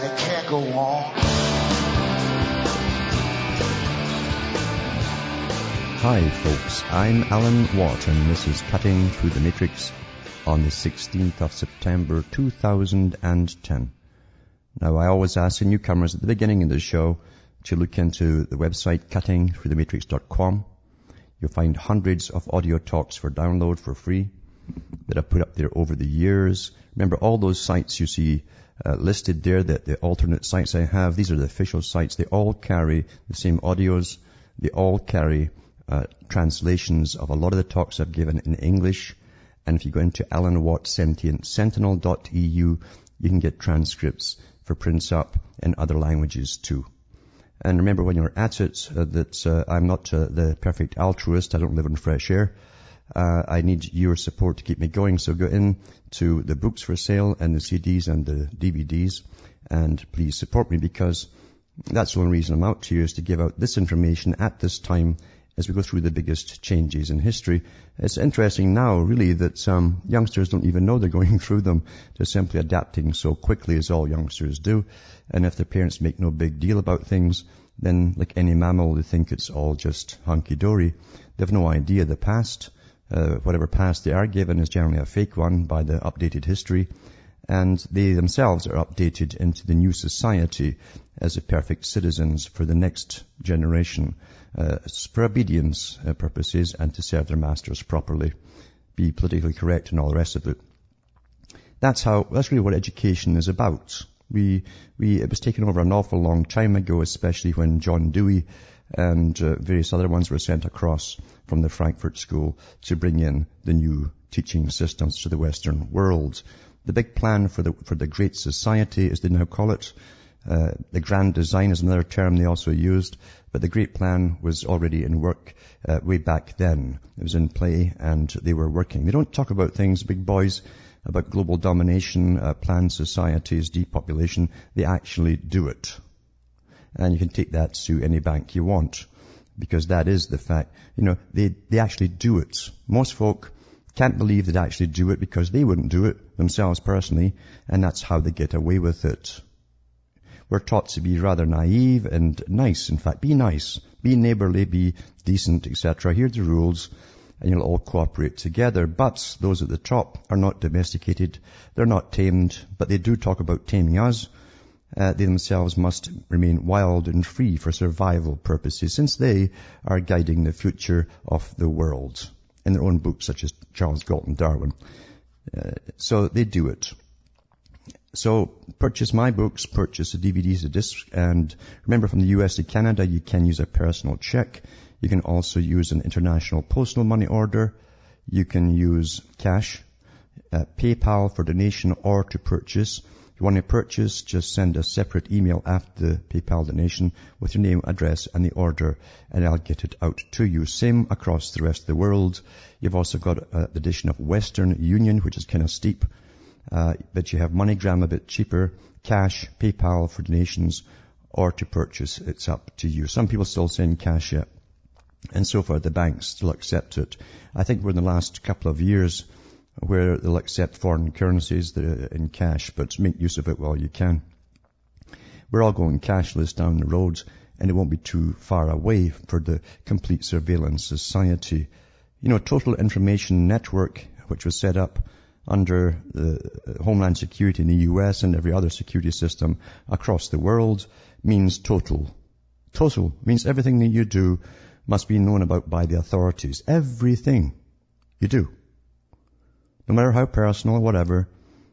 and it can't go on. Hi folks, I'm Alan Watt and this is Cutting Through the Matrix on the 16th of September 2010. Now I always ask the newcomers at the beginning of the show to look into the website cuttingthroughthematrix.com. You'll find hundreds of audio talks for download for free that I've put up there over the years. Remember all those sites you see uh, listed there, that the alternate sites I have, these are the official sites. They all carry the same audios. They all carry uh, translations of a lot of the talks I've given in English. And if you go into Alan Watt Sentient Sentinel.eu, you can get transcripts for prints up in other languages too. And remember when you're at it uh, that uh, I'm not uh, the perfect altruist. I don't live in fresh air. Uh, I need your support to keep me going. So go in to the books for sale and the CDs and the DVDs and please support me because that's the only reason I'm out here is to give out this information at this time as we go through the biggest changes in history. It's interesting now, really, that um, youngsters don't even know they're going through them. They're simply adapting so quickly as all youngsters do. And if their parents make no big deal about things, then like any mammal, they think it's all just hunky-dory. They have no idea the past. Uh, whatever past they are given is generally a fake one by the updated history. And they themselves are updated into the new society as the perfect citizens for the next generation uh, for obedience uh, purposes and to serve their masters properly, be politically correct and all the rest of it. That's how, that's really what education is about. We, we, it was taken over an awful long time ago, especially when John Dewey and uh, various other ones were sent across from the Frankfurt School to bring in the new teaching systems to the Western world. The big plan for the, for the Great Society, as they now call it, uh, the grand design is another term they also used, but the great plan was already in work uh, way back then. It was in play and they were working. They don't talk about things, big boys, about global domination, uh, planned societies, depopulation. They actually do it. And you can take that to any bank you want because that is the fact. You know, they, they actually do it. Most folk can't believe they'd actually do it because they wouldn't do it themselves personally and that's how they get away with it. We're taught to be rather naive and nice. In fact, be nice, be neighborly, be decent, etc. Here are the rules and you'll all cooperate together. But those at the top are not domesticated. They're not tamed, but they do talk about taming us. Uh, they themselves must remain wild and free for survival purposes since they are guiding the future of the world in their own books such as Charles Galton Darwin. Uh, so they do it. So purchase my books, purchase the DVDs, the discs, and remember from the US to Canada, you can use a personal check. You can also use an international postal money order. You can use cash, uh, PayPal for donation or to purchase. You want to purchase, just send a separate email after the PayPal donation with your name, address, and the order, and I'll get it out to you. Same across the rest of the world. You've also got uh, the addition of Western Union, which is kind of steep. Uh, but you have MoneyGram a bit cheaper, cash, PayPal for donations, or to purchase. It's up to you. Some people still send cash yet. And so far, the banks still accept it. I think we're in the last couple of years where they'll accept foreign currencies in cash, but make use of it while you can. We're all going cashless down the road, and it won't be too far away for the complete surveillance society. You know, Total Information Network, which was set up under the Homeland Security in the US and every other security system across the world means total. Total means everything that you do must be known about by the authorities. Everything you do. No matter how personal or whatever,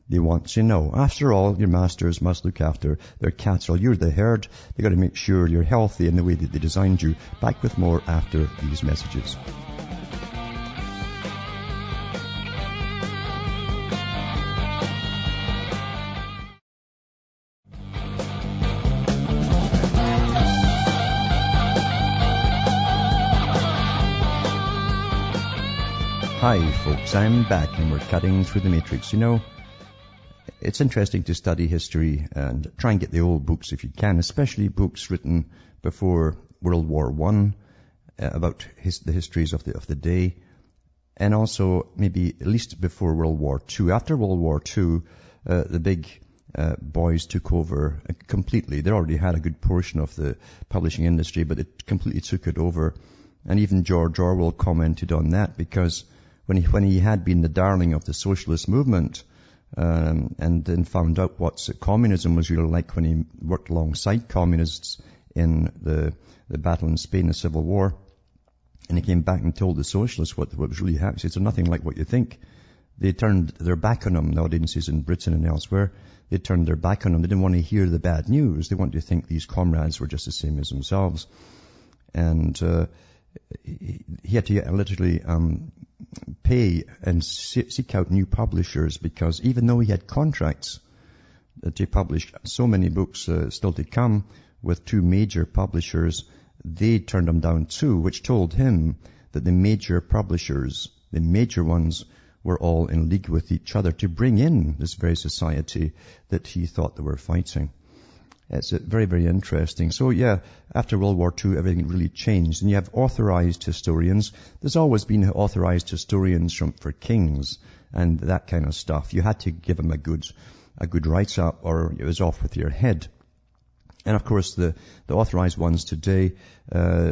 they want to know. After all, your masters must look after their cattle. You're the herd. They've got to make sure you're healthy in the way that they designed you. Back with more after these messages. Hi, folks. I'm back and we're cutting through the matrix. You know, it's interesting to study history and try and get the old books if you can, especially books written before World War One uh, about his, the histories of the, of the day. And also maybe at least before World War Two. After World War Two, uh, the big uh, boys took over completely. They already had a good portion of the publishing industry, but it completely took it over. And even George Orwell commented on that because when he, when he had been the darling of the socialist movement, um, and then found out what communism was really like when he worked alongside communists in the, the battle in Spain, the Civil War. And he came back and told the socialists what, what was really happening. He said, nothing like what you think. They turned their back on him, the audiences in Britain and elsewhere. They turned their back on him. They didn't want to hear the bad news. They wanted to think these comrades were just the same as themselves. And, uh, he, had to literally um, pay and seek out new publishers because even though he had contracts to publish so many books uh, still to come with two major publishers, they turned him down too, which told him that the major publishers, the major ones, were all in league with each other to bring in this very society that he thought they were fighting. It's very, very interesting. So yeah, after World War II, everything really changed. And you have authorized historians. There's always been authorized historians from, for kings and that kind of stuff. You had to give them a good, a good write-up or it was off with your head. And of course, the, the authorized ones today uh,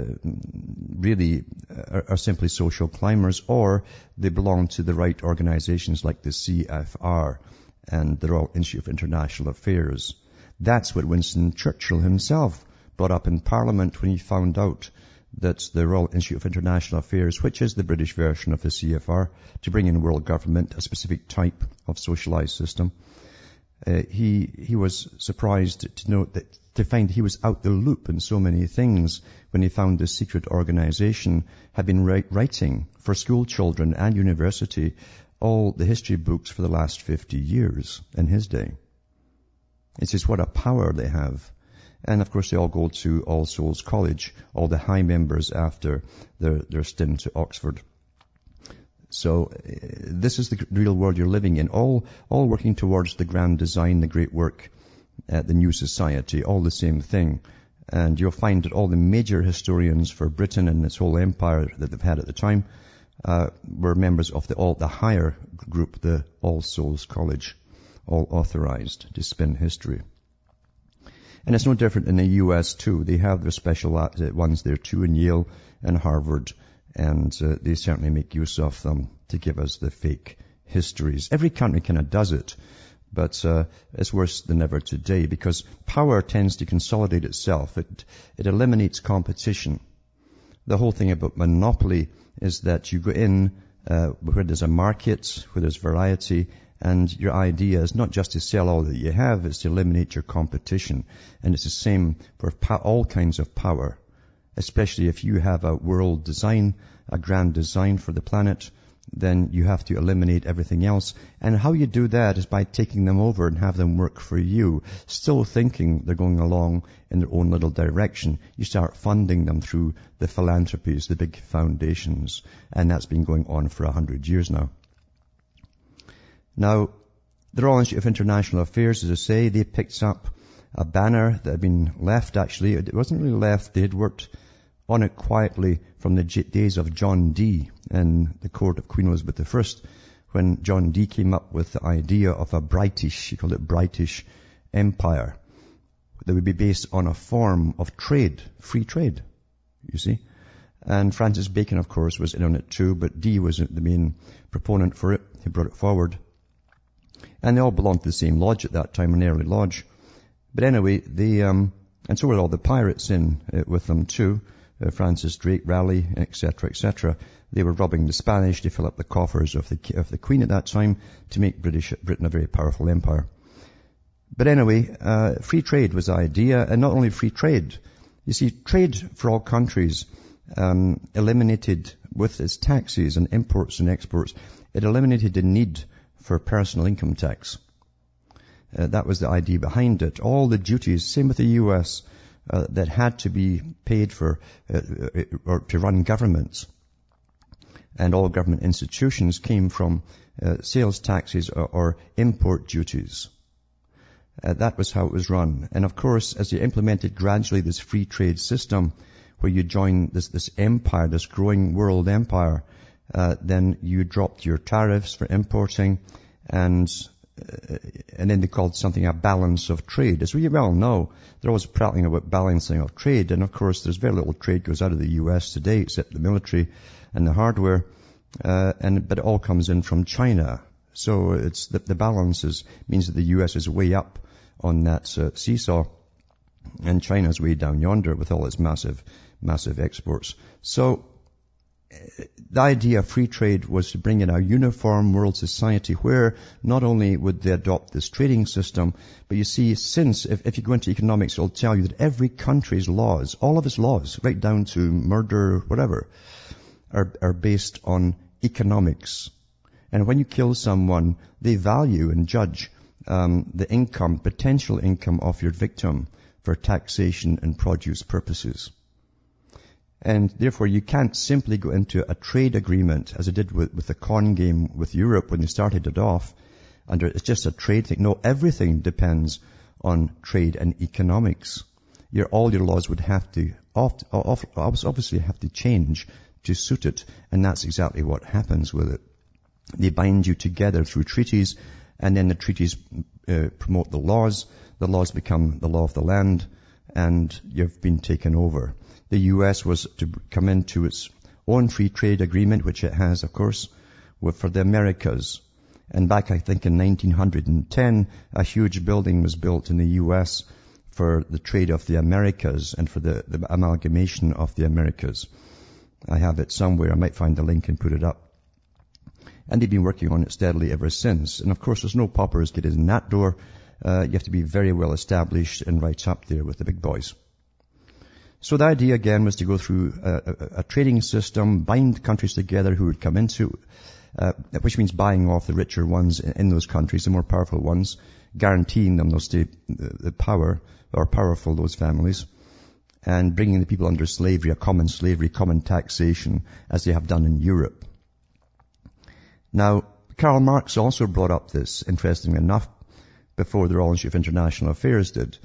really are, are, simply social climbers, or they belong to the right organizations like the CFR and the Royal Institute of International Affairs. That's what Winston Churchill himself brought up in Parliament when he found out that the Royal Institute of International Affairs, which is the British version of the CFR, to bring in world government, a specific type of socialized system. Uh, he he was surprised to note that to find he was out the loop in so many things when he found this secret organization had been writing for school children and university all the history books for the last 50 years in his day. It's just what a power they have. And of course they all go to All Souls College, all the high members after their, their stint to Oxford. So uh, this is the real world you're living in, all, all working towards the grand design, the great work, uh, the new society, all the same thing. And you'll find that all the major historians for Britain and its whole empire that they've had at the time uh, were members of the, all, the higher group, the All Souls College all authorized to spin history. And it's no different in the US too. They have their special ones there too in Yale and Harvard, and uh, they certainly make use of them to give us the fake histories. Every country kind of does it, but uh, it's worse than ever today because power tends to consolidate itself. It, it eliminates competition. The whole thing about monopoly is that you go in uh, where there's a market, where there's variety, and your idea is not just to sell all that you have, it's to eliminate your competition. And it's the same for all kinds of power, especially if you have a world design, a grand design for the planet, then you have to eliminate everything else. And how you do that is by taking them over and have them work for you, still thinking they're going along in their own little direction. You start funding them through the philanthropies, the big foundations, and that's been going on for a hundred years now. Now, the Royal Institute of International Affairs, as I say, they picked up a banner that had been left actually. It wasn't really left. They had worked on it quietly from the days of John Dee in the court of Queen Elizabeth I when John Dee came up with the idea of a British, he called it British Empire that would be based on a form of trade, free trade, you see. And Francis Bacon, of course, was in on it too, but Dee was the main proponent for it. He brought it forward. And they all belonged to the same lodge at that time, an early lodge. But anyway, they, um, and so were all the pirates in uh, with them too. Uh, Francis Drake, Raleigh, etc., etc. They were robbing the Spanish to fill up the coffers of the of the Queen at that time to make British Britain a very powerful empire. But anyway, uh, free trade was the idea, and not only free trade. You see, trade for all countries um, eliminated with its taxes and imports and exports. It eliminated the need for personal income tax. Uh, that was the idea behind it. All the duties, same with the U.S., uh, that had to be paid for uh, uh, or to run governments. and all government institutions came from uh, sales taxes or, or import duties. Uh, that was how it was run. And of course, as you implemented gradually this free trade system, where you join this, this empire, this growing world empire, uh, then you dropped your tariffs for importing, and uh, and then they called something a balance of trade. As we well know, they're always prattling about balancing of trade, and of course, there's very little trade goes out of the U.S. today, except the military and the hardware, uh, and but it all comes in from China. So it's the, the balance is, means that the U.S. is way up on that uh, seesaw, and China's way down yonder with all its massive, massive exports. So the idea of free trade was to bring in a uniform world society where not only would they adopt this trading system, but you see, since, if, if you go into economics, it'll tell you that every country's laws, all of its laws, right down to murder, whatever, are, are based on economics. And when you kill someone, they value and judge um, the income, potential income of your victim for taxation and produce purposes. And therefore you can't simply go into a trade agreement as I did with, with the corn game with Europe when they started it off under, it's just a trade thing. No, everything depends on trade and economics. Your, all your laws would have to, obviously have to change to suit it. And that's exactly what happens with it. They bind you together through treaties and then the treaties uh, promote the laws. The laws become the law of the land and you've been taken over the US was to come into its own free trade agreement, which it has, of course, with, for the Americas. And back, I think, in 1910, a huge building was built in the US for the trade of the Americas and for the, the amalgamation of the Americas. I have it somewhere. I might find the link and put it up. And they've been working on it steadily ever since. And of course, there's no paupers getting in that door. Uh, you have to be very well established and right up there with the big boys. So the idea again was to go through a, a, a trading system, bind countries together who would come into, uh, which means buying off the richer ones in those countries, the more powerful ones, guaranteeing them they'll stay the power or powerful those families, and bringing the people under slavery, a common slavery, common taxation, as they have done in Europe. Now, Karl Marx also brought up this, interestingly enough, before the Royal Institute of International Affairs did.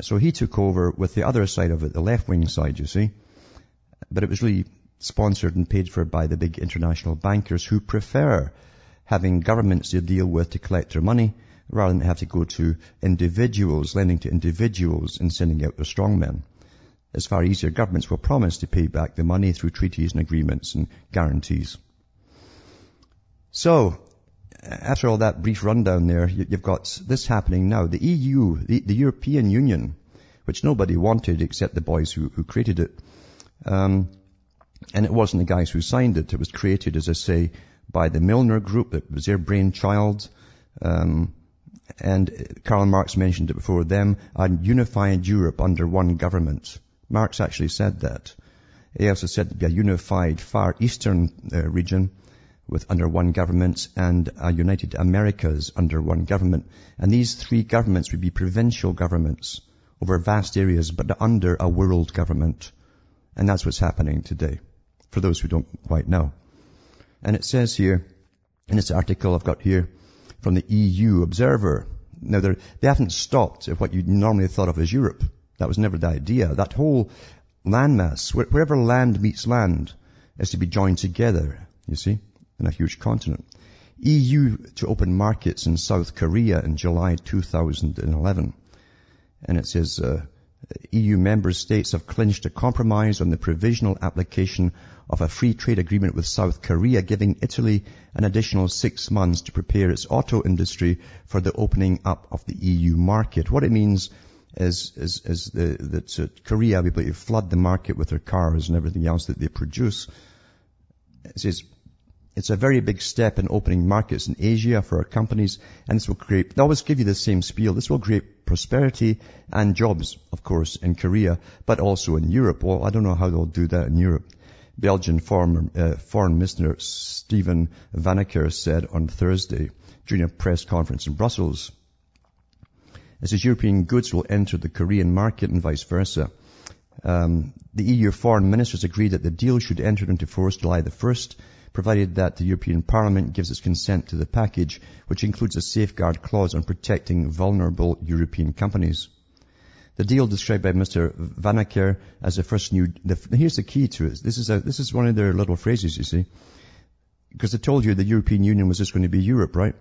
So he took over with the other side of it, the left-wing side, you see. But it was really sponsored and paid for by the big international bankers who prefer having governments to deal with to collect their money rather than have to go to individuals, lending to individuals and sending out their strongmen. It's far easier. Governments will promise to pay back the money through treaties and agreements and guarantees. So, after all that brief rundown there, you've got this happening now. The EU, the, the European Union, which nobody wanted except the boys who, who created it. Um, and it wasn't the guys who signed it. It was created, as I say, by the Milner Group. It was their brainchild. Um, and Karl Marx mentioned it before them, a unified Europe under one government. Marx actually said that. He also said to be a unified Far Eastern uh, region with under one government and a United Americas under one government. And these three governments would be provincial governments over vast areas, but under a world government. And that's what's happening today, for those who don't quite know. And it says here, in this article I've got here, from the EU Observer, now they haven't stopped at what you normally thought of as Europe. That was never the idea. That whole landmass, wherever land meets land, is to be joined together, you see in a huge continent. EU to open markets in South Korea in July 2011. And it says, uh, EU member states have clinched a compromise on the provisional application of a free trade agreement with South Korea, giving Italy an additional six months to prepare its auto industry for the opening up of the EU market. What it means is, is, is the, that uh, Korea will be able to flood the market with their cars and everything else that they produce. It says it's a very big step in opening markets in Asia for our companies, and this will create, they always give you the same spiel. This will create prosperity and jobs, of course, in Korea, but also in Europe. Well, I don't know how they'll do that in Europe. Belgian foreign, uh, foreign minister Steven Vanackere said on Thursday during a press conference in Brussels. It says European goods will enter the Korean market and vice versa. Um, the EU foreign ministers agreed that the deal should enter into force July the 1st provided that the European Parliament gives its consent to the package, which includes a safeguard clause on protecting vulnerable European companies. The deal described by Mr. Vanackere as the first new, the, here's the key to it. This is a, this is one of their little phrases, you see. Because I told you the European Union was just going to be Europe, right?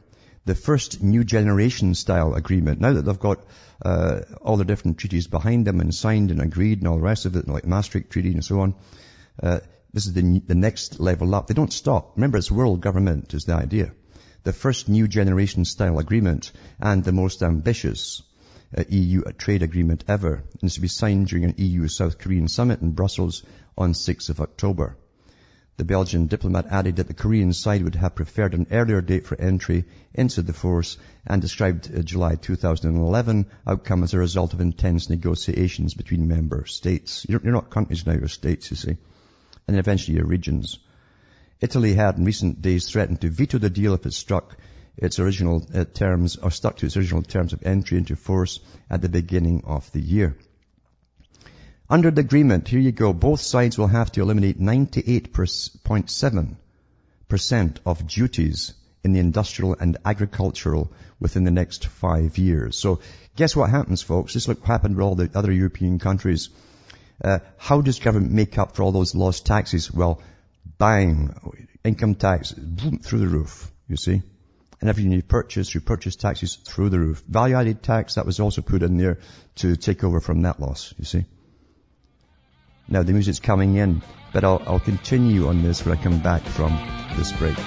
The first new generation style agreement. Now that they've got uh, all the different treaties behind them and signed and agreed and all the rest of it, like Maastricht Treaty and so on, uh, this is the, the next level up. They don't stop. Remember, it's world government is the idea. The first new generation style agreement and the most ambitious uh, EU trade agreement ever. And to be signed during an EU-South Korean summit in Brussels on 6th of October. The Belgian diplomat added that the Korean side would have preferred an earlier date for entry into the force and described uh, July 2011 outcome as a result of intense negotiations between member states. You're, you're not countries now, you're states, you see and eventually your regions. Italy had in recent days threatened to veto the deal if it struck its original uh, terms or stuck to its original terms of entry into force at the beginning of the year. Under the agreement, here you go, both sides will have to eliminate 98.7% of duties in the industrial and agricultural within the next five years. So guess what happens, folks? This look happened with all the other European countries. Uh, how does government make up for all those lost taxes? Well, bang, income tax boom, through the roof, you see. And everything you purchase, you purchase taxes through the roof. Value added tax, that was also put in there to take over from that loss, you see. Now the music's coming in, but I'll, I'll continue on this when I come back from this break.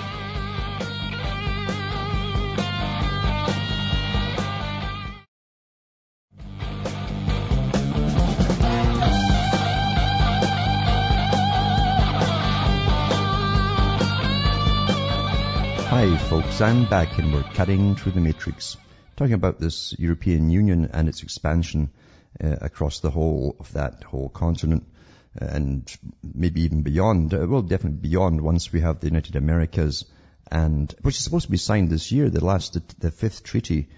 Hi folks, I'm back and we're cutting through the matrix, talking about this European Union and its expansion uh, across the whole of that whole continent uh, and maybe even beyond, uh, well definitely beyond once we have the United Americas and, which is supposed to be signed this year, the last, the fifth treaty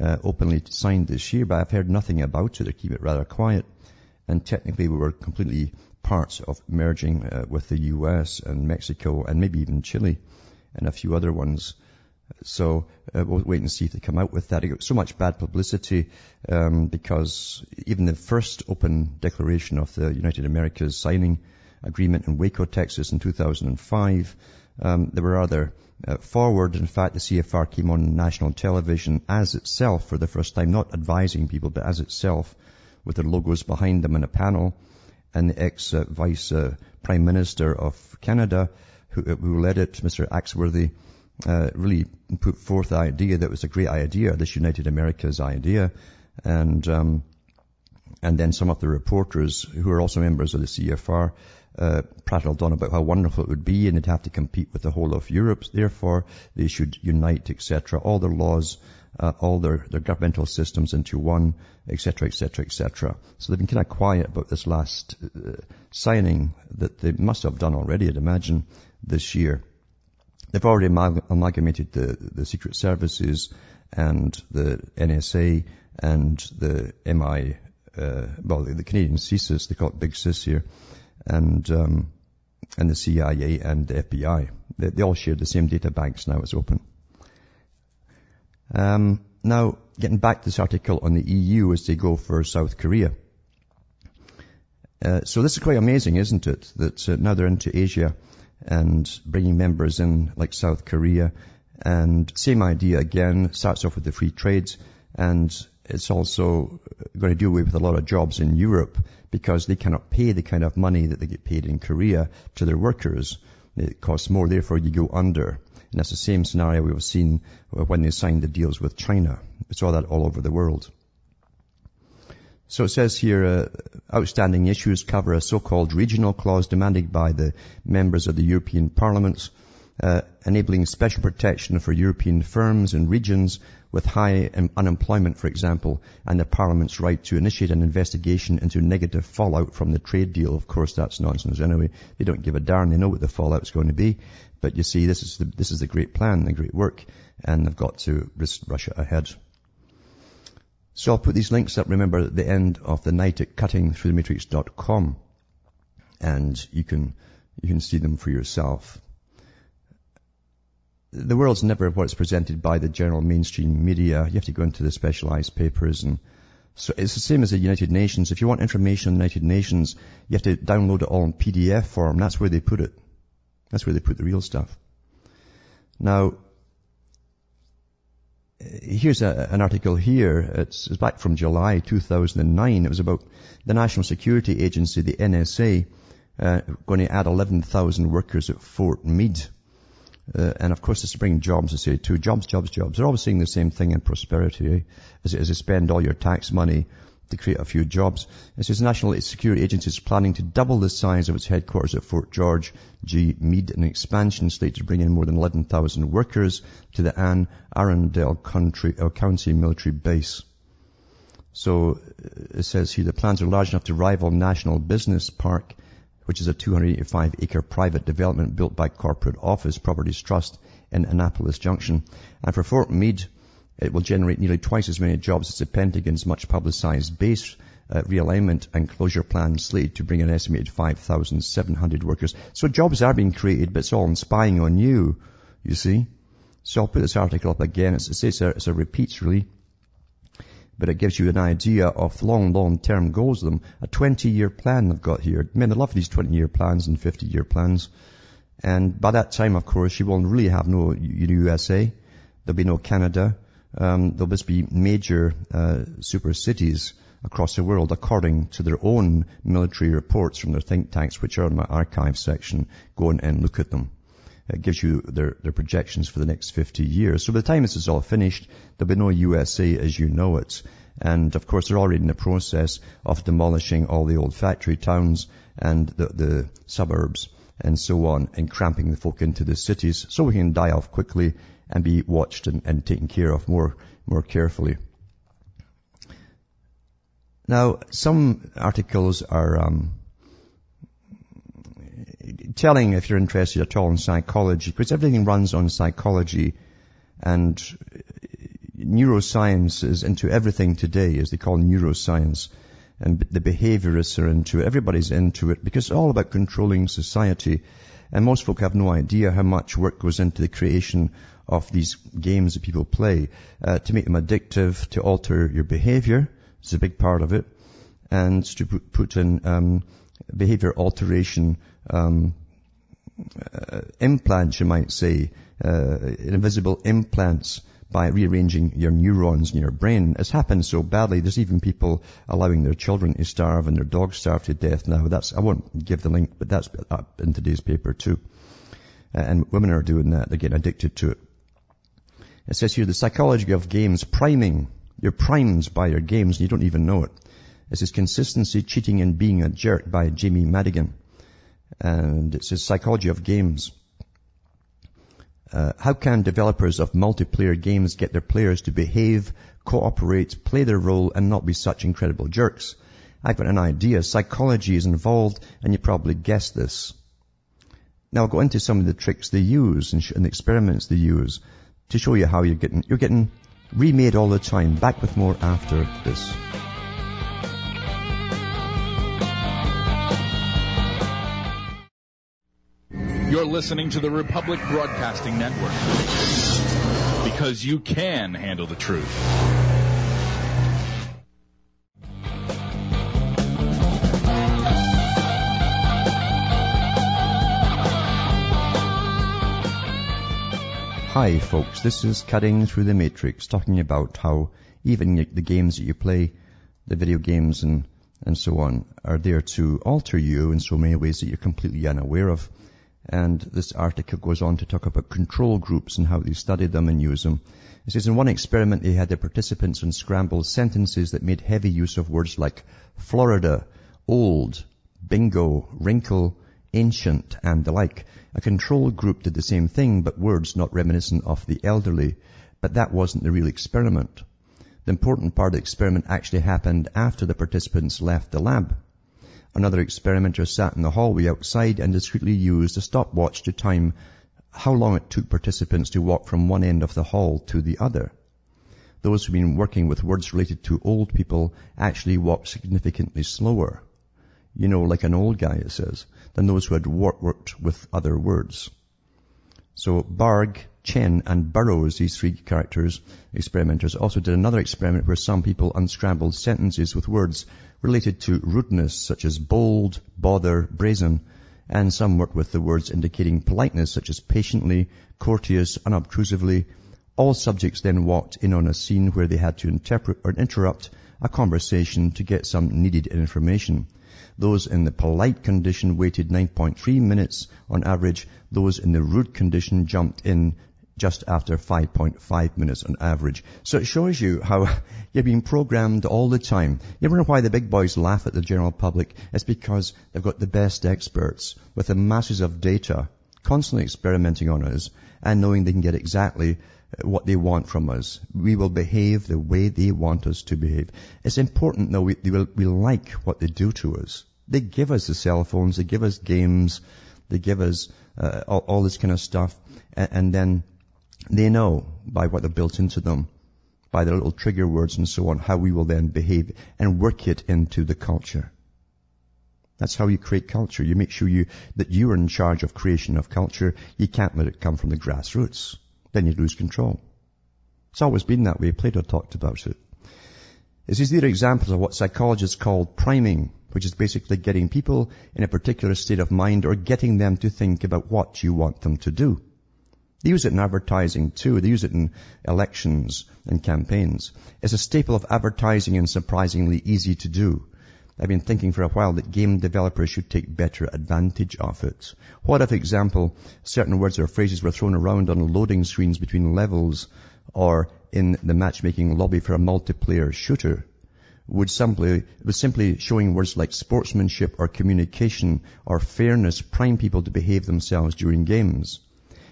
uh, openly signed this year, but I've heard nothing about it, they keep it rather quiet. And technically we were completely part of merging uh, with the US and Mexico and maybe even Chile and a few other ones. So uh, we'll wait and see if they come out with that. It got so much bad publicity um, because even the first open declaration of the United Americas signing agreement in Waco, Texas in 2005, um, there were other uh, forward. In fact, the CFR came on national television as itself for the first time, not advising people, but as itself with their logos behind them in a panel. And the ex-vice uh, prime minister of Canada who, who led it, Mr. Axworthy, uh, really put forth the idea that was a great idea, this United Americas idea. And, um, and then some of the reporters who are also members of the CFR, uh, prattled on about how wonderful it would be and they'd have to compete with the whole of Europe. Therefore, they should unite, etc. All their laws, uh, all their, their governmental systems into one, etc., etc., etc. So they've been kind of quiet about this last uh, signing that they must have done already, I'd imagine, this year. They've already amalgamated the, the secret services and the NSA and the MI, uh, well, the, the Canadian CSIS, they call it Big CIS here, and, um, and the CIA and the FBI. They, they all share the same data banks now, it's open. Um, now, getting back to this article on the EU as they go for South Korea. Uh, so this is quite amazing, isn't it? That uh, now they're into Asia and bringing members in like South Korea. And same idea again, starts off with the free trade and it's also going to do away with a lot of jobs in Europe because they cannot pay the kind of money that they get paid in Korea to their workers. It costs more, therefore you go under. And that's the same scenario we've seen when they signed the deals with China. We saw that all over the world. So it says here, uh, outstanding issues cover a so-called regional clause demanded by the members of the European Parliament, uh, enabling special protection for European firms and regions with high unemployment, for example, and the Parliament's right to initiate an investigation into negative fallout from the trade deal. Of course, that's nonsense anyway. They don't give a darn. They know what the fallout is going to be. But you see, this is the, this is the great plan, the great work, and they've got to risk Russia ahead. So I'll put these links up, remember, at the end of the night at cuttingthroughthematrix.com. And you can, you can see them for yourself. the world's never what it's presented by the general mainstream media. You have to go into the specialized papers and so it's the same as the United Nations. If you want information on the United Nations, you have to download it all in PDF form. That's where they put it. That's where they put the real stuff. Now, here's a, an article here. It's, it's, back from July 2009. It was about the National Security Agency, the NSA, uh, going to add 11,000 workers at Fort Meade. Uh, and of course, it's to bring jobs, I say too. Jobs, jobs, jobs. They're always saying the same thing in prosperity, eh? as, as you spend all your tax money to create a few jobs. It says National Security Agency is planning to double the size of its headquarters at Fort George G. Meade, an expansion slated to bring in more than 11,000 workers to the Anne Arundel country, uh, County military base. So uh, it says here the plans are large enough to rival National Business Park which is a 285 acre private development built by Corporate Office Properties Trust in Annapolis Junction. And for Fort Meade, it will generate nearly twice as many jobs as the Pentagon's much publicized base uh, realignment and closure plan slated to bring an estimated 5,700 workers. So jobs are being created, but it's all spying on you, you see. So I'll put this article up again. It's, it's, a, it's a repeats really but it gives you an idea of long, long-term goals of them. A 20-year plan they've got here. Mean, I love these 20-year plans and 50-year plans. And by that time, of course, you will really have no USA. There'll be no Canada. Um, there'll just be major uh, super cities across the world according to their own military reports from their think tanks, which are in my archive section. Go and look at them. It gives you their, their projections for the next 50 years. So by the time this is all finished, there'll be no USA as you know it. And of course, they're already in the process of demolishing all the old factory towns and the, the suburbs and so on and cramping the folk into the cities so we can die off quickly and be watched and, and taken care of more, more carefully. Now, some articles are um, telling if you're interested at all in psychology, because everything runs on psychology and neuroscience is into everything today, as they call neuroscience. And the behaviorists are into it. Everybody's into it because it's all about controlling society. And most folk have no idea how much work goes into the creation of these games that people play uh, to make them addictive, to alter your behavior. It's a big part of it. And to put in um, behavior alteration um, uh, implants, you might say, uh, invisible implants by rearranging your neurons in your brain. It's happened so badly. There's even people allowing their children to starve and their dogs starve to death now. That's I won't give the link, but that's up in today's paper too. Uh, and women are doing that. They're getting addicted to it. It says here the psychology of games priming. You're primed by your games and you don't even know it. It says consistency, cheating and being a jerk by Jamie Madigan. And it says psychology of games. Uh, how can developers of multiplayer games get their players to behave, cooperate, play their role, and not be such incredible jerks? I've got an idea. Psychology is involved, and you probably guessed this. Now I'll go into some of the tricks they use and, sh- and the experiments they use to show you how you're getting, you're getting remade all the time. Back with more after this. You're listening to the Republic Broadcasting Network because you can handle the truth. Hi folks, this is Cutting Through the Matrix, talking about how even the games that you play, the video games and, and so on, are there to alter you in so many ways that you're completely unaware of. And this article goes on to talk about control groups and how they studied them and use them. It says in one experiment they had the participants unscramble sentences that made heavy use of words like Florida, old, bingo, wrinkle, ancient, and the like. A control group did the same thing, but words not reminiscent of the elderly. But that wasn't the real experiment. The important part of the experiment actually happened after the participants left the lab. Another experimenter sat in the hallway outside and discreetly used a stopwatch to time how long it took participants to walk from one end of the hall to the other. Those who've been working with words related to old people actually walked significantly slower. You know, like an old guy, it says, than those who had worked with other words. So Bargh, Chen, and Burrows, these three characters, experimenters, also did another experiment where some people unscrambled sentences with words related to rudeness, such as bold, bother, brazen, and some worked with the words indicating politeness, such as patiently, courteous, unobtrusively. All subjects then walked in on a scene where they had to interpret or interrupt a conversation to get some needed information. Those in the polite condition waited 9.3 minutes on average. Those in the rude condition jumped in just after 5.5 minutes on average. So it shows you how you're being programmed all the time. You know why the big boys laugh at the general public? It's because they've got the best experts with the masses of data constantly experimenting on us and knowing they can get exactly what they want from us. We will behave the way they want us to behave. It's important though we, will, we like what they do to us. They give us the cell phones, they give us games, they give us uh, all, all, this kind of stuff, and, and then they know by what they're built into them, by their little trigger words and so on, how we will then behave and work it into the culture. That's how you create culture. You make sure you, that you are in charge of creation of culture. You can't let it come from the grassroots. Then you lose control. It's always been that way. Plato talked about it. These are examples of what psychologists call priming, which is basically getting people in a particular state of mind or getting them to think about what you want them to do. They use it in advertising too. They use it in elections and campaigns. It's a staple of advertising and surprisingly easy to do. I've been thinking for a while that game developers should take better advantage of it. What if, example, certain words or phrases were thrown around on loading screens between levels or in the matchmaking lobby for a multiplayer shooter would simply, was simply showing words like sportsmanship or communication or fairness prime people to behave themselves during games.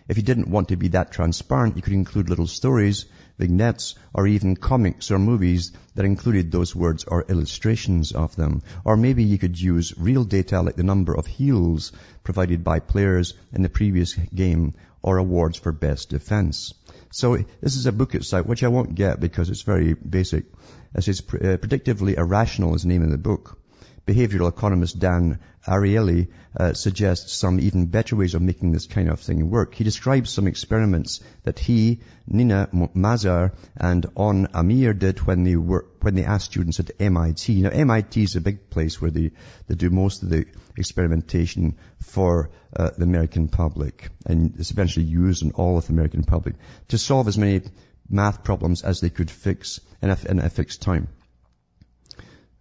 If you didn't want to be that transparent, you could include little stories, vignettes, or even comics or movies that included those words or illustrations of them. Or maybe you could use real data like the number of heals provided by players in the previous game or awards for best defense. So this is a book site, which I won't get because it's very basic. It says uh, predictably irrational is the name of the book. Behavioral economist Dan Ariely uh, suggests some even better ways of making this kind of thing work. He describes some experiments that he, Nina Mazar, and On Amir did when they were when they asked students at MIT. Now MIT is a big place where they, they do most of the experimentation for uh, the American public, and it's eventually used in all of the American public to solve as many math problems as they could fix in a, in a fixed time.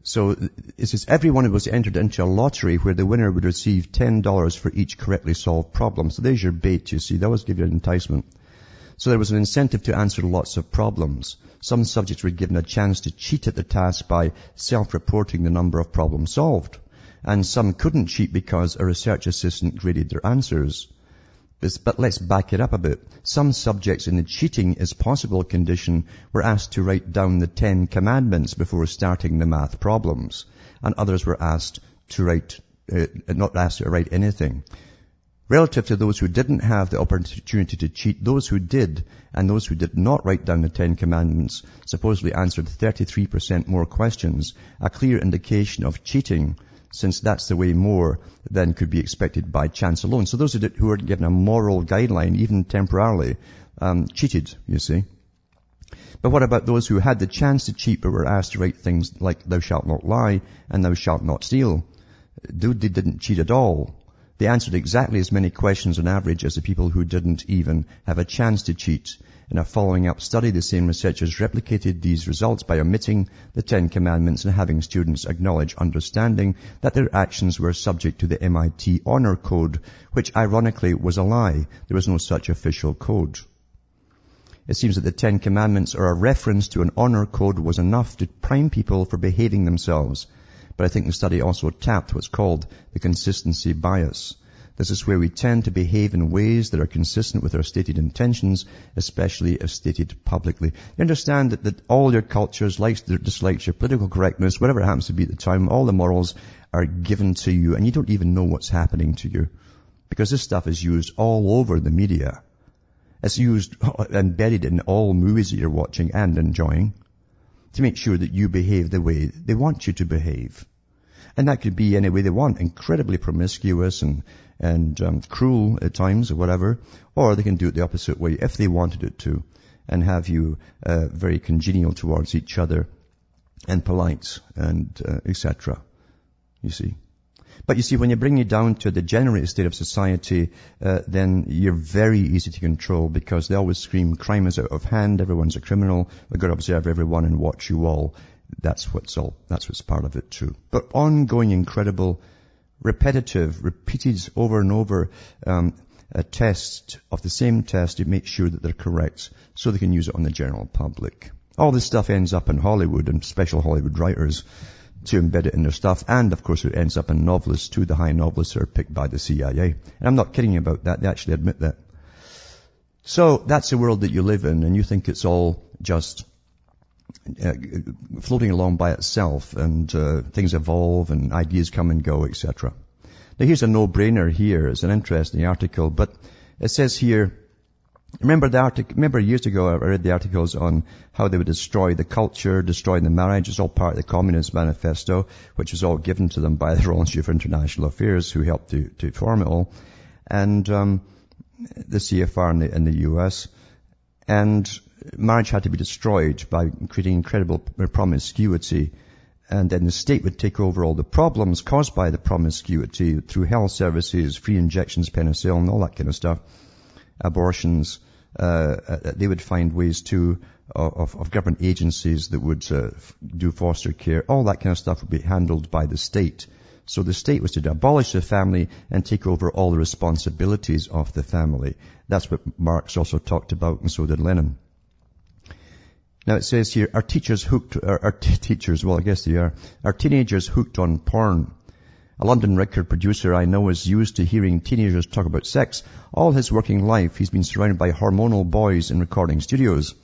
So it says everyone was entered into a lottery where the winner would receive $10 for each correctly solved problem. So there's your bait, you see. That was give you an enticement. So there was an incentive to answer lots of problems. Some subjects were given a chance to cheat at the task by self-reporting the number of problems solved. And some couldn't cheat because a research assistant graded their answers. But let's back it up a bit. Some subjects in the cheating is possible condition were asked to write down the Ten Commandments before starting the math problems. And others were asked to write, uh, not asked to write anything. Relative to those who didn't have the opportunity to cheat, those who did and those who did not write down the Ten Commandments supposedly answered 33% more questions, a clear indication of cheating since that's the way more than could be expected by chance alone. So those who are given a moral guideline, even temporarily, um, cheated, you see. But what about those who had the chance to cheat but were asked to write things like thou shalt not lie and thou shalt not steal? They didn't cheat at all. They answered exactly as many questions on average as the people who didn't even have a chance to cheat. In a following up study, the same researchers replicated these results by omitting the Ten Commandments and having students acknowledge understanding that their actions were subject to the MIT honor code, which ironically was a lie. There was no such official code. It seems that the Ten Commandments or a reference to an honor code was enough to prime people for behaving themselves. But I think the study also tapped what's called the consistency bias. This is where we tend to behave in ways that are consistent with our stated intentions, especially if stated publicly. You understand that, that all your cultures, likes, dislikes, your political correctness, whatever it happens to be at the time, all the morals are given to you and you don't even know what's happening to you. Because this stuff is used all over the media. It's used, embedded in all movies that you're watching and enjoying to make sure that you behave the way they want you to behave. And that could be any way they want, incredibly promiscuous and, and um, cruel at times or whatever. Or they can do it the opposite way if they wanted it to and have you uh, very congenial towards each other and polite and uh, etc. You see. But you see, when you bring it down to the degenerate state of society, uh, then you're very easy to control because they always scream crime is out of hand, everyone's a criminal, we've got to observe everyone and watch you all. That's what's all, that's what's part of it too. But ongoing, incredible, repetitive, repeated over and over, um, a test of the same test to make sure that they're correct so they can use it on the general public. All this stuff ends up in Hollywood and special Hollywood writers to embed it in their stuff. And of course it ends up in novelists too. The high novelists are picked by the CIA. And I'm not kidding about that. They actually admit that. So that's the world that you live in and you think it's all just floating along by itself and uh, things evolve and ideas come and go, etc. Now here's a no-brainer here. It's an interesting article, but it says here, remember the article, remember years ago I read the articles on how they would destroy the culture, destroy the marriage. It's all part of the Communist Manifesto, which was all given to them by the Royal Institute for International Affairs who helped to, to form it all. And, um, the CFR in the, in the US. And marriage had to be destroyed by creating incredible promiscuity and then the state would take over all the problems caused by the promiscuity through health services, free injections, penicillin, all that kind of stuff, abortions. Uh, uh they would find ways to of, of government agencies that would uh, do foster care. All that kind of stuff would be handled by the state. So the state was to abolish the family and take over all the responsibilities of the family. That's what Marx also talked about, and so did Lenin. Now it says here, are teachers hooked, are, t- teachers, well I guess they are, are teenagers hooked on porn? A London record producer I know is used to hearing teenagers talk about sex. All his working life he's been surrounded by hormonal boys in recording studios.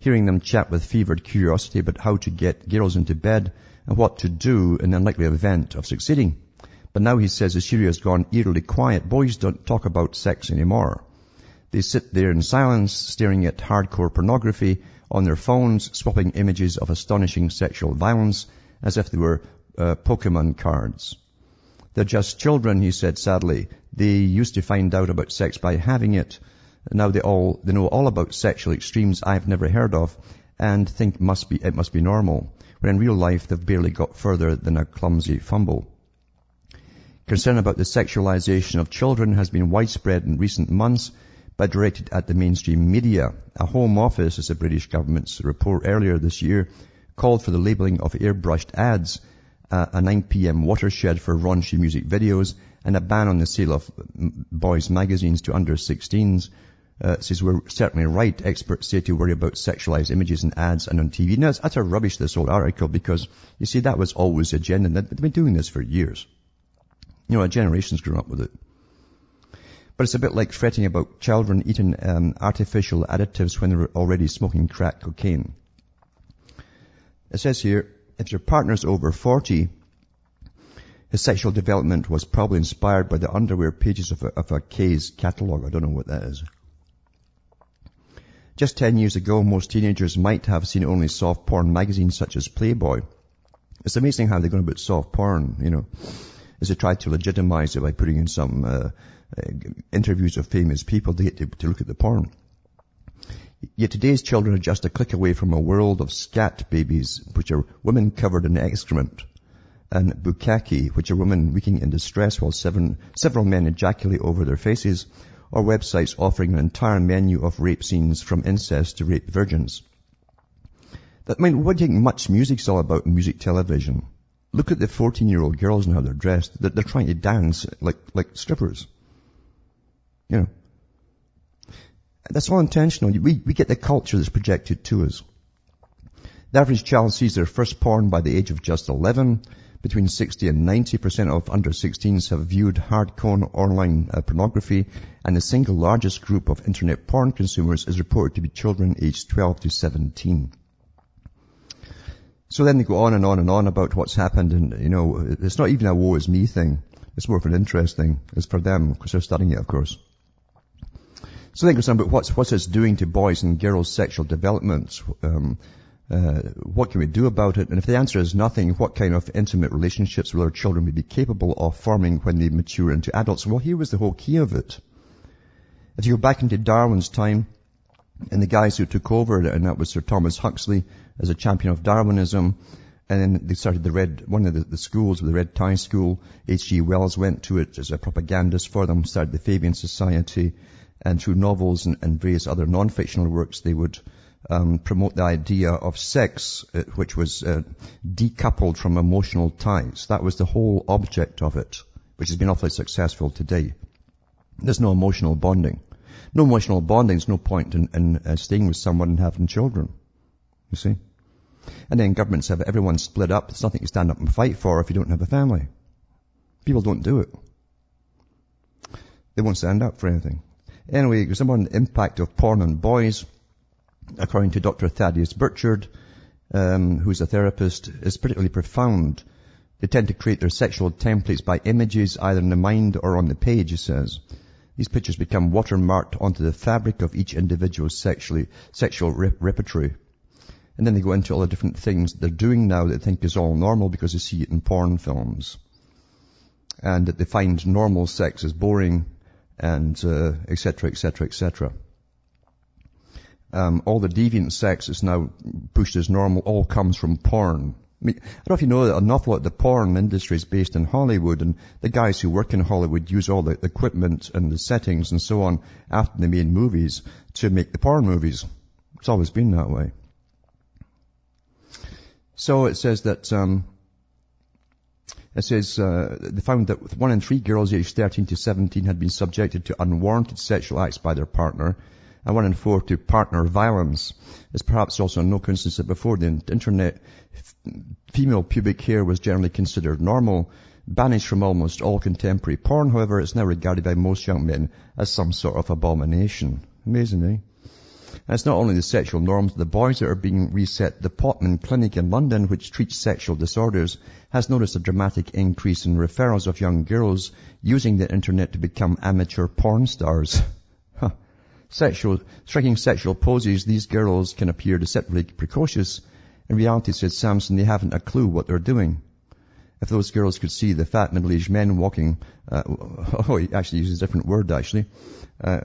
Hearing them chat with fevered curiosity about how to get girls into bed and what to do in the unlikely event of succeeding. But now he says the studio has gone eerily quiet. Boys don't talk about sex anymore. They sit there in silence, staring at hardcore pornography on their phones, swapping images of astonishing sexual violence as if they were uh, Pokemon cards. They're just children, he said sadly. They used to find out about sex by having it. Now they all, they know all about sexual extremes I've never heard of and think must be, it must be normal. When in real life they've barely got further than a clumsy fumble. Concern about the sexualization of children has been widespread in recent months but directed at the mainstream media. A Home Office, as the British government's report earlier this year, called for the labelling of airbrushed ads, a 9pm watershed for raunchy music videos, and a ban on the sale of boys' magazines to under 16s. Uh, says we're certainly right, experts say, to worry about sexualized images in ads and on TV. Now, it's utter rubbish, this whole article, because, you see, that was always the agenda. They've been doing this for years. You know, a generation's grown up with it. But it's a bit like fretting about children eating um, artificial additives when they're already smoking crack cocaine. It says here, if your partner's over 40, his sexual development was probably inspired by the underwear pages of a, of a Kay's catalogue. I don't know what that is. Just 10 years ago, most teenagers might have seen only soft porn magazines such as Playboy. It's amazing how they're going about soft porn, you know, they try to legitimize it by putting in some uh, uh, interviews of famous people to get to, to look at the porn. Yet today's children are just a click away from a world of scat babies, which are women covered in excrement, and bukkake, which are women weeping in distress while seven, several men ejaculate over their faces, or websites offering an entire menu of rape scenes from incest to rape virgins. That, I mean, what do you think MuchMusic's all about in music television? Look at the 14 year old girls and how they're dressed. They're, they're trying to dance like, like strippers. You know. That's all intentional. We, we get the culture that's projected to us. The average child sees their first porn by the age of just 11. Between 60 and 90% of under 16s have viewed hardcore online uh, pornography, and the single largest group of internet porn consumers is reported to be children aged 12 to 17. So then they go on and on and on about what's happened, and you know, it's not even a woe is me thing. It's more of an interest thing. It's for them, because they're studying it, of course. So think of something about what's, what's this doing to boys and girls' sexual development. Um, Uh, what can we do about it? And if the answer is nothing, what kind of intimate relationships will our children be capable of forming when they mature into adults? Well, here was the whole key of it. If you go back into Darwin's time, and the guys who took over, and that was Sir Thomas Huxley as a champion of Darwinism, and then they started the Red, one of the, the schools, the Red Tie School. H.G. Wells went to it as a propagandist for them, started the Fabian Society, and through novels and, and various other non-fictional works, they would um, promote the idea of sex, uh, which was uh, decoupled from emotional ties. That was the whole object of it, which has been awfully successful today. There's no emotional bonding. No emotional bonding. There's no point in, in uh, staying with someone and having children. You see? And then governments have everyone split up. There's nothing to stand up and fight for if you don't have a family. People don't do it. They won't stand up for anything. Anyway, there's on the impact of porn on boys, according to Dr. Thaddeus Birchard, um, who's a therapist, is particularly profound. They tend to create their sexual templates by images either in the mind or on the page, he says. These pictures become watermarked onto the fabric of each individual's sexually, sexual rep- repertory. And then they go into all the different things they're doing now that they think is all normal because they see it in porn films. And that they find normal sex as boring and etc., etc., etc. All the deviant sex is now pushed as normal, all comes from porn. I, mean, I don't know if you know that an awful lot of the porn industry is based in Hollywood and the guys who work in Hollywood use all the equipment and the settings and so on after they made movies to make the porn movies. It's always been that way. So it says that um, it says uh, they found that one in three girls aged 13 to 17 had been subjected to unwarranted sexual acts by their partner, and one in four to partner violence. It's perhaps also no coincidence that before the internet, female pubic hair was generally considered normal, banished from almost all contemporary porn. However, it's now regarded by most young men as some sort of abomination. Amazing, eh? And it's not only the sexual norms the boys that are being reset. The Portman Clinic in London, which treats sexual disorders, has noticed a dramatic increase in referrals of young girls using the internet to become amateur porn stars. sexual, striking sexual poses, these girls can appear deceptively precocious. In reality, said Samson, they haven't a clue what they're doing. If those girls could see the fat middle-aged men walking, uh, oh, he actually uses a different word actually, uh,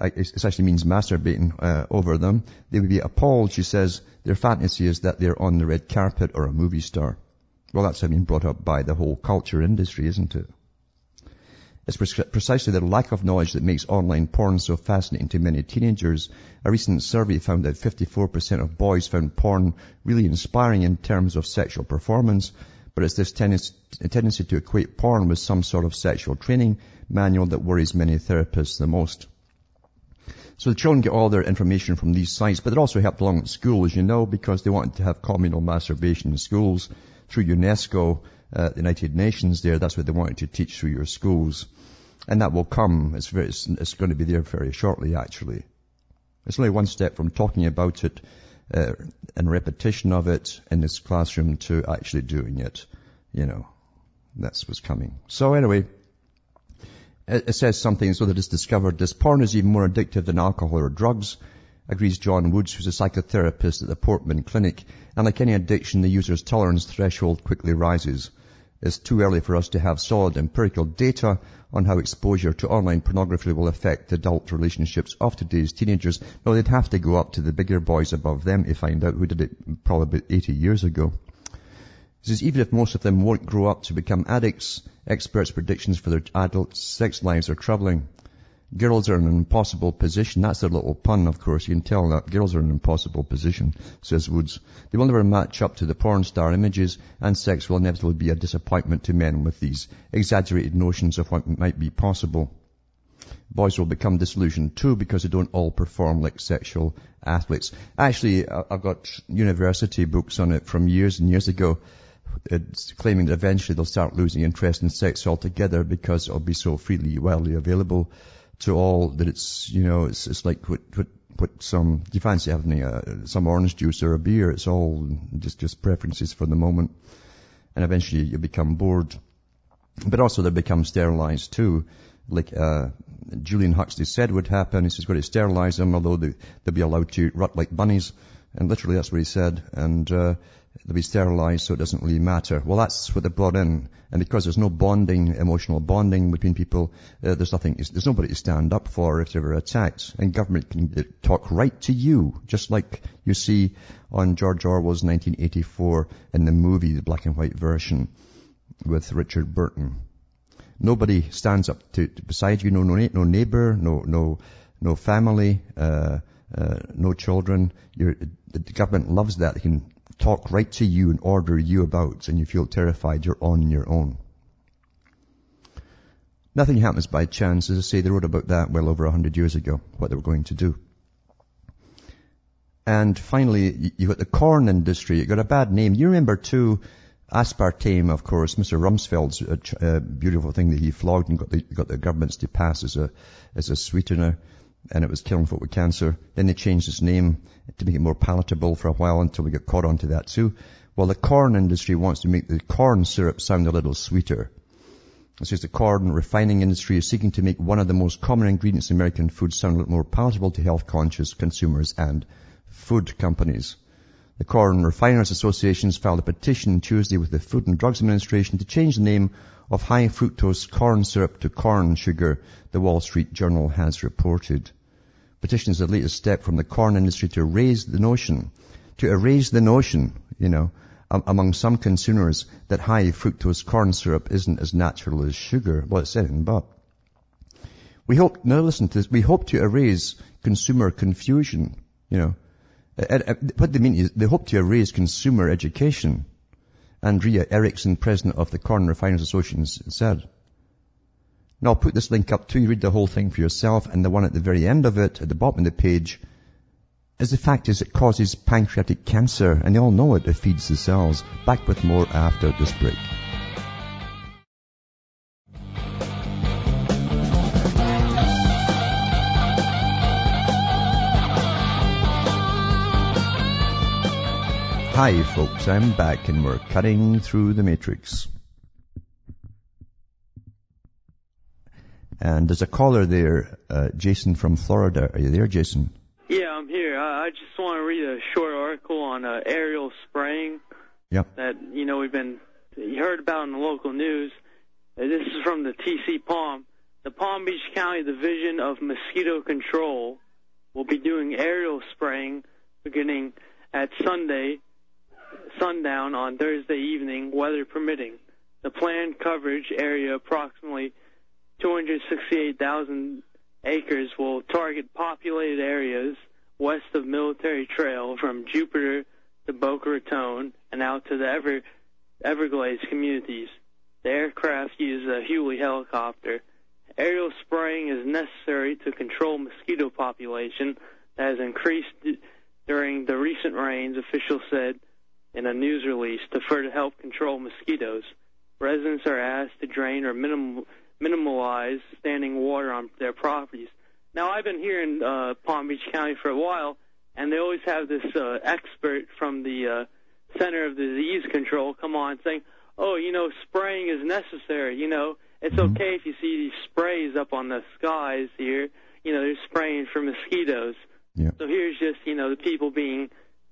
it actually means masturbating uh, over them, they would be appalled. She says their fantasy is that they're on the red carpet or a movie star. Well, that's been brought up by the whole culture industry, isn't it? It's precisely the lack of knowledge that makes online porn so fascinating to many teenagers. A recent survey found that 54% of boys found porn really inspiring in terms of sexual performance, but it's this tendency to equate porn with some sort of sexual training manual that worries many therapists the most. So the children get all their information from these sites, but they're also helped along at school, as you know, because they wanted to have communal masturbation in schools through UNESCO, uh, the United Nations there. That's what they wanted to teach through your schools. And that will come. It's, very, it's, it's going to be there very shortly, actually. It's only one step from talking about it uh, and repetition of it in this classroom to actually doing it. You know, that's what's coming. So anyway, it says something so that it's discovered this porn is even more addictive than alcohol or drugs, agrees John Woods, who's a psychotherapist at the Portman Clinic. And like any addiction, the user's tolerance threshold quickly rises. It's too early for us to have solid empirical data on how exposure to online pornography will affect adult relationships of today's teenagers. Well, they'd have to go up to the bigger boys above them to find out who did it probably about 80 years ago. He says, even if most of them won't grow up to become addicts, experts' predictions for their adult sex lives are troubling. Girls are in an impossible position. That's a little pun, of course. You can tell that. Girls are in an impossible position, says Woods. They will never match up to the porn star images, and sex will inevitably be a disappointment to men with these exaggerated notions of what might be possible. Boys will become disillusioned too because they don't all perform like sexual athletes. Actually, I've got university books on it from years and years ago it's claiming that eventually they'll start losing interest in sex altogether because it'll be so freely, widely available to all that it's, you know, it's, it's like what, put, put some, you fancy having a, some orange juice or a beer? It's all just, just preferences for the moment. And eventually you become bored. But also they become sterilized too. Like, uh, Julian Huxley said would happen. He's going to sterilize them, although they, they'll be allowed to rut like bunnies And literally that's what he said. And, uh, they'll be sterilized so it doesn't really matter. Well, that's what they brought in. And because there's no bonding, emotional bonding between people, uh, there's nothing, there's nobody to stand up for if they were attacked. And government can uh, talk right to you, just like you see on George Orwell's 1984 in the movie, the black and white version with Richard Burton. Nobody stands up to, to beside you, no, no, no neighbor, no, no, no family, uh, uh, no children. You're, the government loves that. They can talk right to you and order you about and you feel terrified you're on your own. Nothing happens by chance. As I say, they wrote about that well over a hundred years ago, what they were going to do. And finally, you've got the corn industry. It got a bad name. You remember too, aspartame, of course, Mr. Rumsfeld's uh, beautiful thing that he flogged and got the, got the governments to pass as a, as a sweetener and it was killing folk with cancer. Then they changed its name to make it more palatable for a while until we got caught onto that too. Well, the corn industry wants to make the corn syrup sound a little sweeter. It says the corn refining industry is seeking to make one of the most common ingredients in American food sound a little more palatable to health conscious consumers and food companies. The Corn Refiners Associations filed a petition Tuesday with the Food and Drugs Administration to change the name of high fructose corn syrup to corn sugar, the Wall Street Journal has reported. Petition is the latest step from the corn industry to raise the notion, to erase the notion, you know, among some consumers that high fructose corn syrup isn't as natural as sugar. Well, it's in, but we hope, now listen to this, we hope to erase consumer confusion, you know. What they mean is they hope to erase consumer education Andrea Erickson, president of the Corn Refiners Association, said. Now I'll put this link up to you, read the whole thing for yourself, and the one at the very end of it, at the bottom of the page, is the fact is it causes pancreatic cancer, and they all know it, it feeds the cells. Back with more after this break. Hi folks, I'm back and we're cutting through the matrix. And there's a caller there, uh, Jason from Florida. Are you there, Jason? Yeah, I'm here. I, I just want to read a short article on uh, aerial spraying. Yep. That you know we've been you heard about in the local news. Uh, this is from the TC Palm. The Palm Beach County Division of Mosquito Control will be doing aerial spraying beginning at Sunday sundown on Thursday evening, weather permitting. The planned coverage area, approximately 268,000 acres, will target populated areas west of Military Trail from Jupiter to Boca Raton and out to the Ever, Everglades communities. The aircraft uses a Huey helicopter. Aerial spraying is necessary to control mosquito population that has increased during the recent rains, officials said in a news release to further help control mosquitoes. Residents are asked to drain or minim- minimalize standing water on their properties. Now, I've been here in uh, Palm Beach County for a while, and they always have this uh, expert from the uh, Center of Disease Control come on saying, "Oh, you know, spraying is necessary. You know, it's Mm-hmm. okay if you see these sprays up on the skies here. You know, they're spraying for mosquitoes. Yeah. So here's just you know the people being,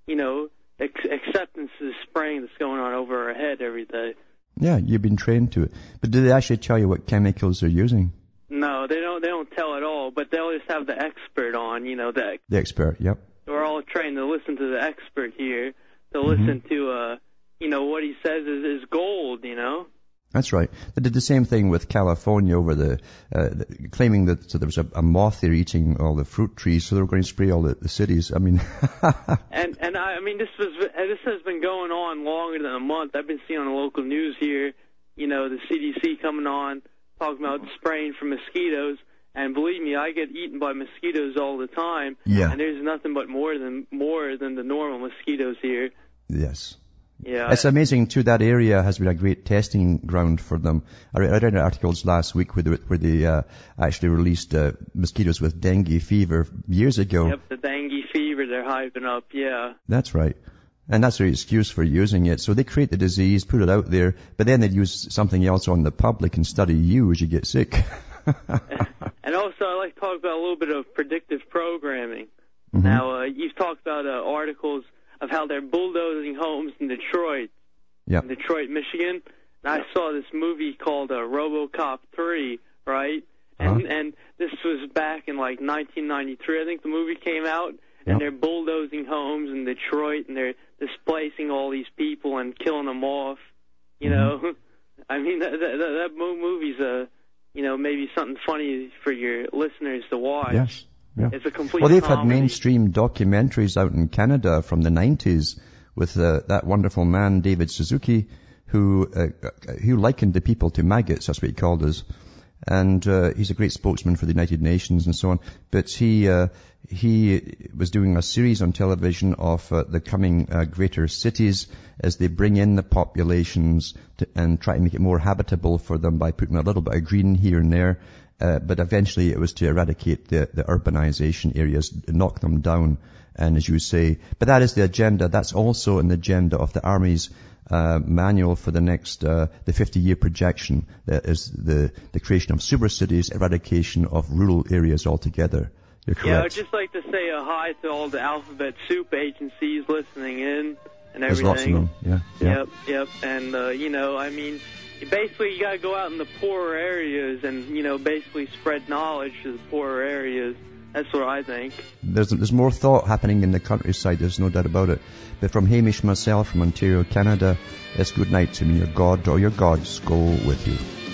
you know, ex- acceptance of the spraying that's going on over our head every day. Yeah, you've been trained to it. But do they actually tell you what chemicals they're using? No, they don't. They don't tell at all. But they'll just have the expert on. You know that The expert, yep. we're all trained to listen to the expert here. To Mm-hmm. listen to uh, you know what he says is is gold. You know. That's right. They did the same thing with California over the, uh, the claiming that so there was a, a moth there eating all the fruit trees, so they were going to spray all the, the cities. I mean, And and I, I mean this was this has been going on longer than a month. I've been seeing on the local news here, you know, the CDC coming on talking about spraying for mosquitoes. And believe me, I get eaten by mosquitoes all the time. Yeah. And there's nothing but more than more than the normal mosquitoes here. yes. Yeah. It's amazing too. That area has been a great testing ground for them. I read, I read articles last week where they, where they uh, actually released uh, mosquitoes with dengue fever years ago. Yep, the dengue fever they're hyping up. Yeah. That's right. And that's their excuse for using it. So they create the disease, put it out there, but then they'd use something else on the public and study you as you get sick. And also, I like to talk about a little bit of predictive programming. Mhm. Now, uh, you've talked about uh, articles of how they're bulldozing homes in Detroit, Yeah. Detroit, Michigan. And I saw this movie called uh, RoboCop 3, right? And Uh-huh. and this was back in like 1993, I think the movie came out. And they're bulldozing homes in Detroit, and they're displacing all these people and killing them off. You Mm-hmm. know, I mean that that, that mo- movie's a, you know, maybe something funny for your listeners to watch. Yes. Yeah. It's a complete. Well, they've had mainstream documentaries out in Canada from the 90s with uh, that wonderful man, David Suzuki, who, uh, uh, who likened the people to maggots, that's what he called us. And, uh, he's a great spokesman for the United Nations and so on. But he, uh, he was doing a series on television of uh, the coming uh, greater cities as they bring in the populations to, and try to make it more habitable for them by putting a little bit of green here and there. Uh, but eventually it was to eradicate the, the urbanization areas, knock them down, and as you say, but that is the agenda. That's also in the agenda of the Army's uh, manual for the next, uh, the 50-year projection. That is the, the creation of super cities, eradication of rural areas altogether. You're Yeah, I'd just like to say a hi to all the alphabet soup agencies listening in and everything. There's lots of them. Yeah. yeah. Yep, yep. And uh, you know, I mean, basically you gotta go out in the poorer areas and you know basically spread knowledge to the poorer areas. That's what I think. There's, there's more thought happening in the countryside, there's no doubt about it. But from Hamish myself from Ontario, Canada, it's good night to me. Your God or your gods go with you.